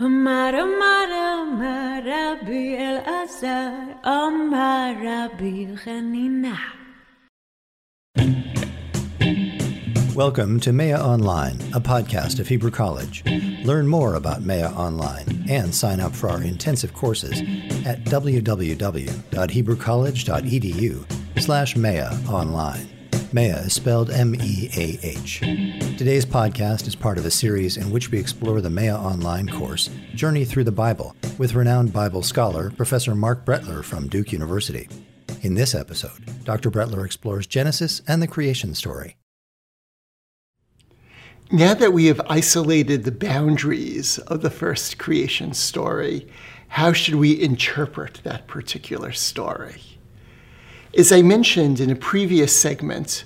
Amar Amar Amar, Rabbi Elazar, אמר Rabbi Hanina. Welcome to Me'ah Online, a podcast of Hebrew College. Learn more about Me'ah Online and sign up for our intensive courses at www.hebrewcollege.edu slash Maya Online. Me'ah is spelled M-E-A-H. Today's podcast is part of a series in which we explore the Me'ah Online course, Journey Through the Bible, with renowned Bible scholar Professor Marc Brettler from Duke University. In this episode, Dr. Brettler explores Genesis and the creation story. Now that we have isolated the boundaries of the first creation story, how should we interpret that particular story? As I mentioned in a previous segment,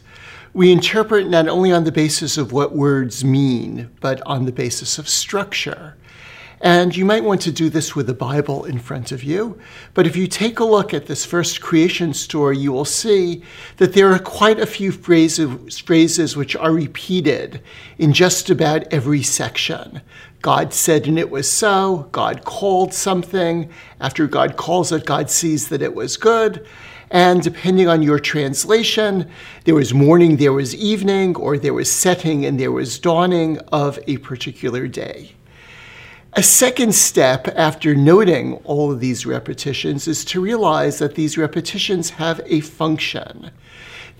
we interpret not only on the basis of what words mean, but on the basis of structure. And you might want to do this with the Bible in front of you. But if you take a look at this first creation story, you will see that there are quite a few phrases, phrases which are repeated in just about every section. God said, and it was so. God called something. After God calls it, God sees that it was good. And depending on your translation, there was morning, there was evening, or there was setting and there was dawning of a particular day. A second step after noting all of these repetitions is to realize that these repetitions have a function.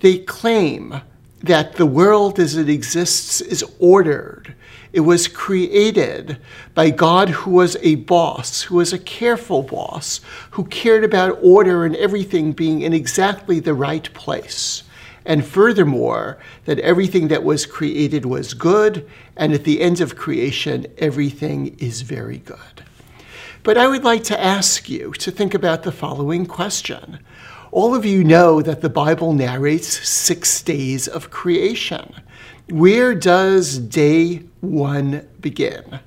They claim that the world as it exists is ordered. It was created by God, who was a boss, who was a careful boss, who cared about order and everything being in exactly the right place and furthermore, that everything that was created was good, and at the end of creation, everything is very good. But I would like to ask you to think about the following question. All of you know that the Bible narrates six days of creation. Where does day one begin?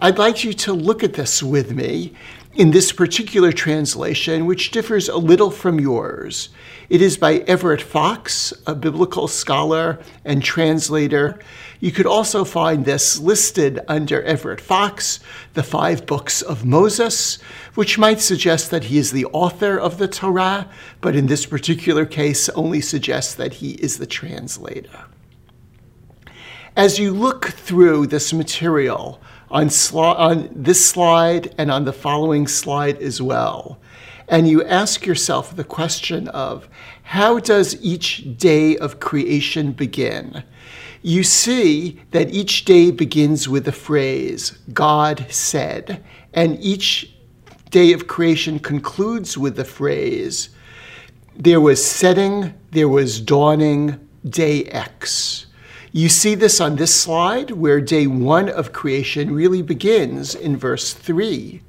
I'd like you to look at this with me in this particular translation, which differs a little from yours. It is by Everett Fox, a biblical scholar and translator. You could also find this listed under Everett Fox, the five books of Moses, which might suggest that he is the author of the Torah, but in this particular case only suggests that he is the translator. As you look through this material, on, on this slide and on the following slide as well. And you ask yourself the question of how does each day of creation begin? You see that each day begins with the phrase, God said, and each day of creation concludes with the phrase, there was setting, there was dawning, day X. You see this on this slide, where day one of creation really begins in verse 3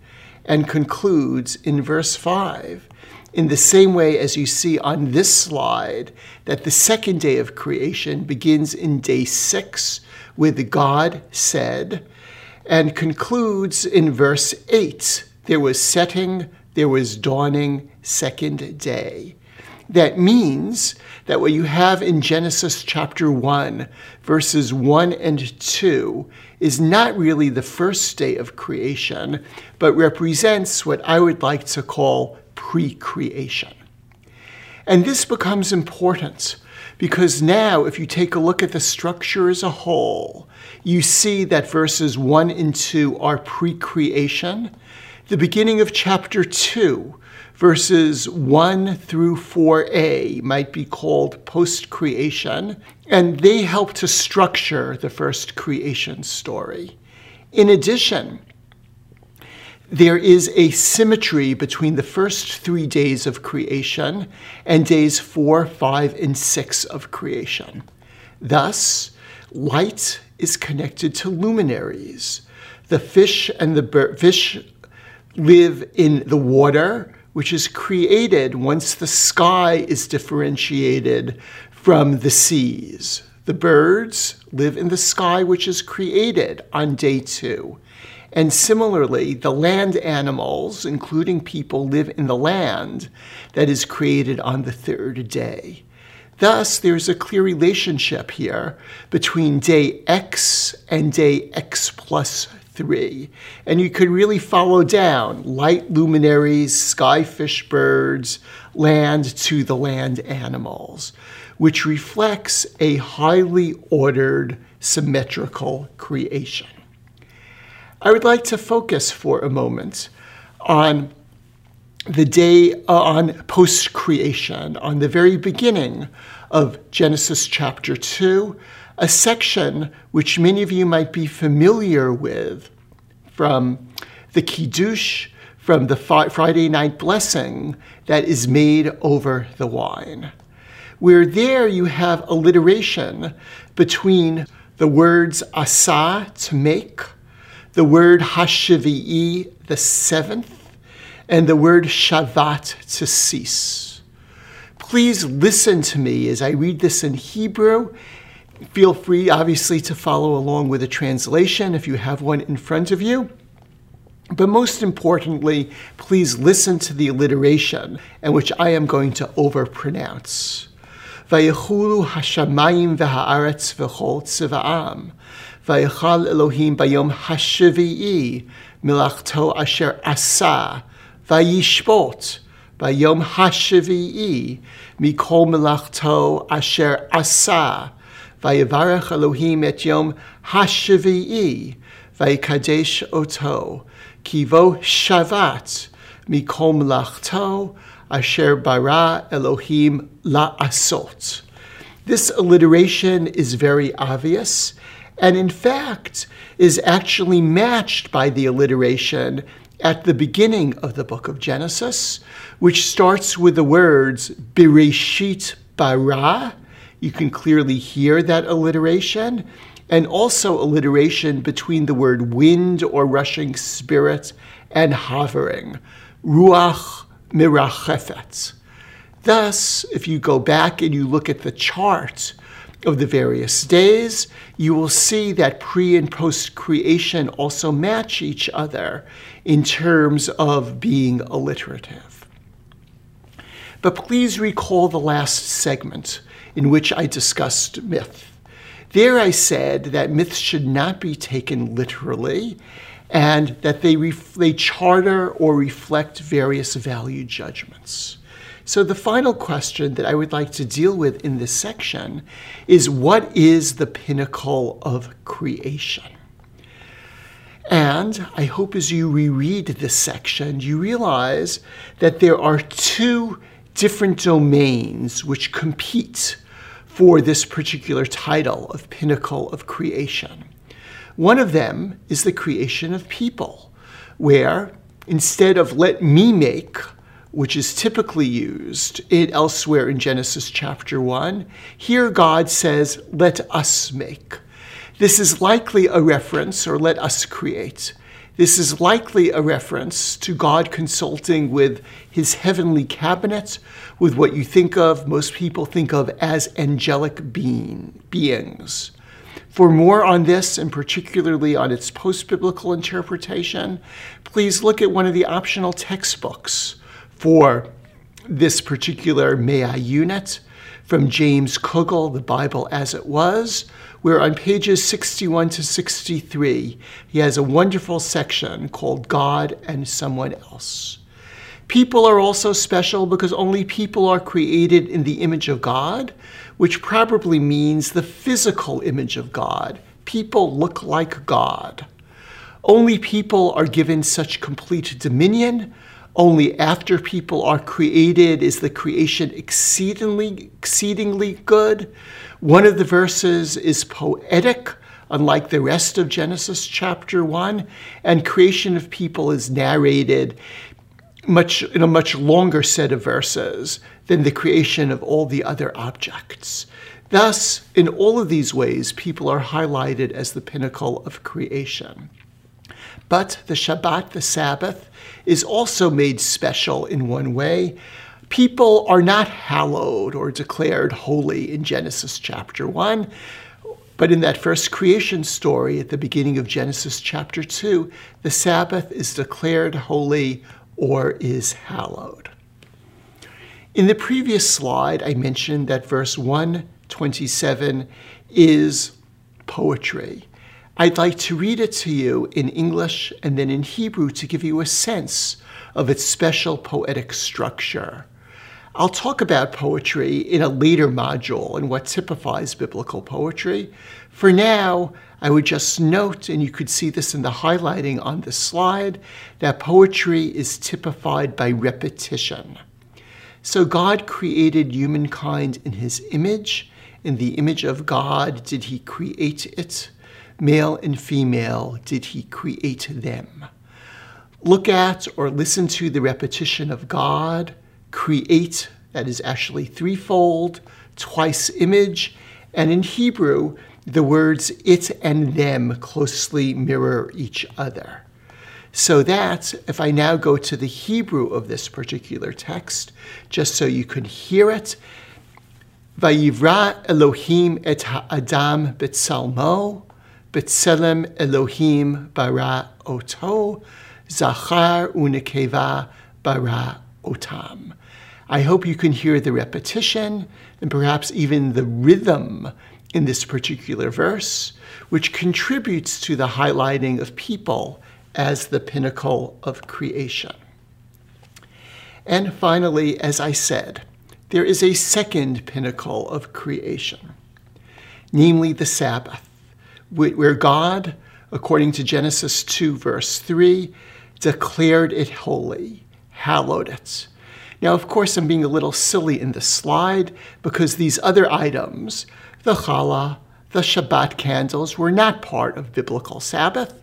and concludes in verse 5. In the same way as you see on this slide, that the second day of creation begins in day 6 with God said and concludes in verse 8. There was setting, there was dawning, second day. That means that what you have in Genesis chapter 1, verses 1 and 2, is not really the first day of creation, but represents what I would like to call pre creation. And this becomes important because now, if you take a look at the structure as a whole, you see that verses 1 and 2 are pre creation. The beginning of chapter 2 verses 1 through 4a might be called post creation, and they help to structure the first creation story. In addition, there is a symmetry between the first three days of creation and days four, five, and six of creation. Thus, light is connected to luminaries. The fish and the fish live in the water, which is created once the sky is differentiated from the seas. The birds live in the sky, which is created on day two. And similarly, the land animals, including people, live in the land that is created on the third day. Thus, there's a clear relationship here between day X and day X plus three. And you could really follow down light luminaries, sky fish birds, land to the land animals, which reflects a highly ordered, symmetrical creation. I would like to focus for a moment on the day uh, on post creation, on the very beginning of Genesis chapter 2, a section which many of you might be familiar with from the Kiddush, from the Friday night blessing that is made over the wine. Where there you have alliteration between the words asa, to make, the word Hashavi'i, the seventh, and the word Shavat, to cease. Please listen to me as I read this in Hebrew. Feel free, obviously, to follow along with a translation if you have one in front of you. But most importantly, please listen to the alliteration, and which I am going to overpronounce. Vayechulu hashamayim v'ha'aretz v'chol. Vayachal Elohim bayom hashavi'i milachto asher asa vayishbot bayom hashavi'i mikol milachto asher asa Vayavarech Elohim et yom hashavi'i vayikadesh oto kivo shavat mikol milachto asher bara Elohim la'asot. This alliteration is very obvious and in fact is actually matched by the alliteration at the beginning of the book of Genesis, which starts with the words Bereshit bara. You can clearly hear that alliteration, and also alliteration between the word wind or rushing spirit and hovering, ruach mirachefet. Thus, if you go back and you look at the chart of the various days, you will see that pre and post creation also match each other in terms of being alliterative. But please recall the last segment in which I discussed myth. There I said that myths should not be taken literally and that they, they charter or reflect various value judgments. So, the final question that I would like to deal with in this section is what is the pinnacle of creation? And I hope as you reread this section, you realize that there are two different domains which compete for this particular title of pinnacle of creation. One of them is the creation of people, where instead of let me make, which is typically used it elsewhere in Genesis chapter 1, here God says, Let us make. This is likely a reference, or let us create. This is likely a reference to God consulting with his heavenly cabinet, with what you think of, most people think of as angelic being, beings. For more on this, and particularly on its post biblical interpretation, please look at one of the optional textbooks for this particular Mea unit from James Kugel, The Bible as It Was, where on pages 61 to 63, he has a wonderful section called God and Someone Else. People are also special because only people are created in the image of God, which probably means the physical image of God. People look like God. Only people are given such complete dominion only after people are created is the creation exceedingly, exceedingly good. One of the verses is poetic, unlike the rest of Genesis chapter 1, and creation of people is narrated much in a much longer set of verses than the creation of all the other objects. Thus, in all of these ways, people are highlighted as the pinnacle of creation. But the Shabbat, the Sabbath, is also made special in one way. People are not hallowed or declared holy in Genesis chapter 1, but in that first creation story at the beginning of Genesis chapter 2, the Sabbath is declared holy or is hallowed. In the previous slide, I mentioned that verse 127 is poetry. I'd like to read it to you in English and then in Hebrew to give you a sense of its special poetic structure. I'll talk about poetry in a later module and what typifies biblical poetry. For now, I would just note, and you could see this in the highlighting on the slide, that poetry is typified by repetition. So God created humankind in his image. In the image of God did he create it. Male and female did he create them. Look at or listen to the repetition of God, create, that is actually threefold, twice image, and in Hebrew, the words it and them closely mirror each other. So that, if I now go to the Hebrew of this particular text, just so you can hear it, Vayivra Elohim et ha'adam betzalmo, betzelem Elohim bara oto, zachar unekeva bara otam. I hope you can hear the repetition and perhaps even the rhythm in this particular verse, which contributes to the highlighting of people as the pinnacle of creation. And finally, as I said, there is a second pinnacle of creation, namely the Sabbath, where God, according to Genesis 2, verse 3, declared it holy, hallowed it. Now, of course, I'm being a little silly in the slide because these other items the challah, the Shabbat candles were not part of biblical Sabbath,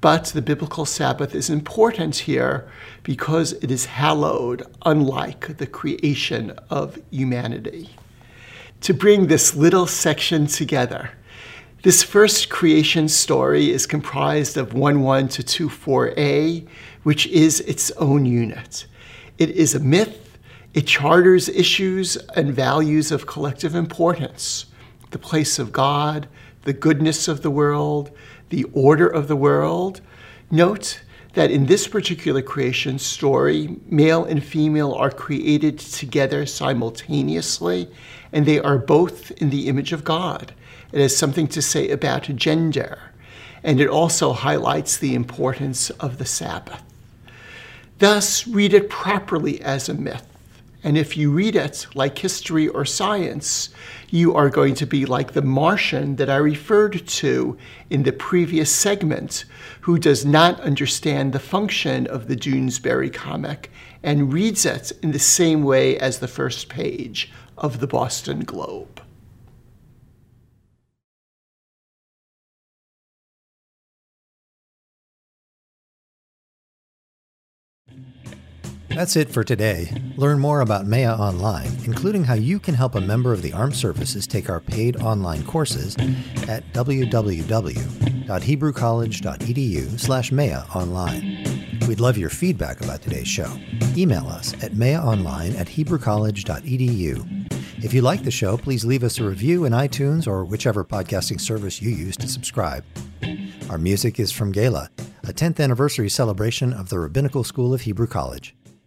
but the biblical Sabbath is important here because it is hallowed, unlike the creation of humanity. To bring this little section together, this first creation story is comprised of 1 1 to 2 4a, which is its own unit. It is a myth, it charters issues and values of collective importance the place of God, the goodness of the world, the order of the world. Note that in this particular creation story, male and female are created together simultaneously, and they are both in the image of God. It has something to say about gender, and it also highlights the importance of the Sabbath. Thus, read it properly as a myth and if you read it like history or science, you are going to be like the Martian that I referred to in the previous segment, who does not understand the function of the Doonesbury comic and reads it in the same way as the first page of the Boston Globe. That's it for today. Learn more about Me'ah online, including how you can help a member of the armed services take our paid online courses at www.hebrewcollege.edu slash Me'ah online. We'd love your feedback about today's show. Email us at meahonline at hebrewcollege.edu. If you like the show, please leave us a review in iTunes or whichever podcasting service you use to subscribe. Our music is from Gala, a 10th anniversary celebration of the Rabbinical School of Hebrew College.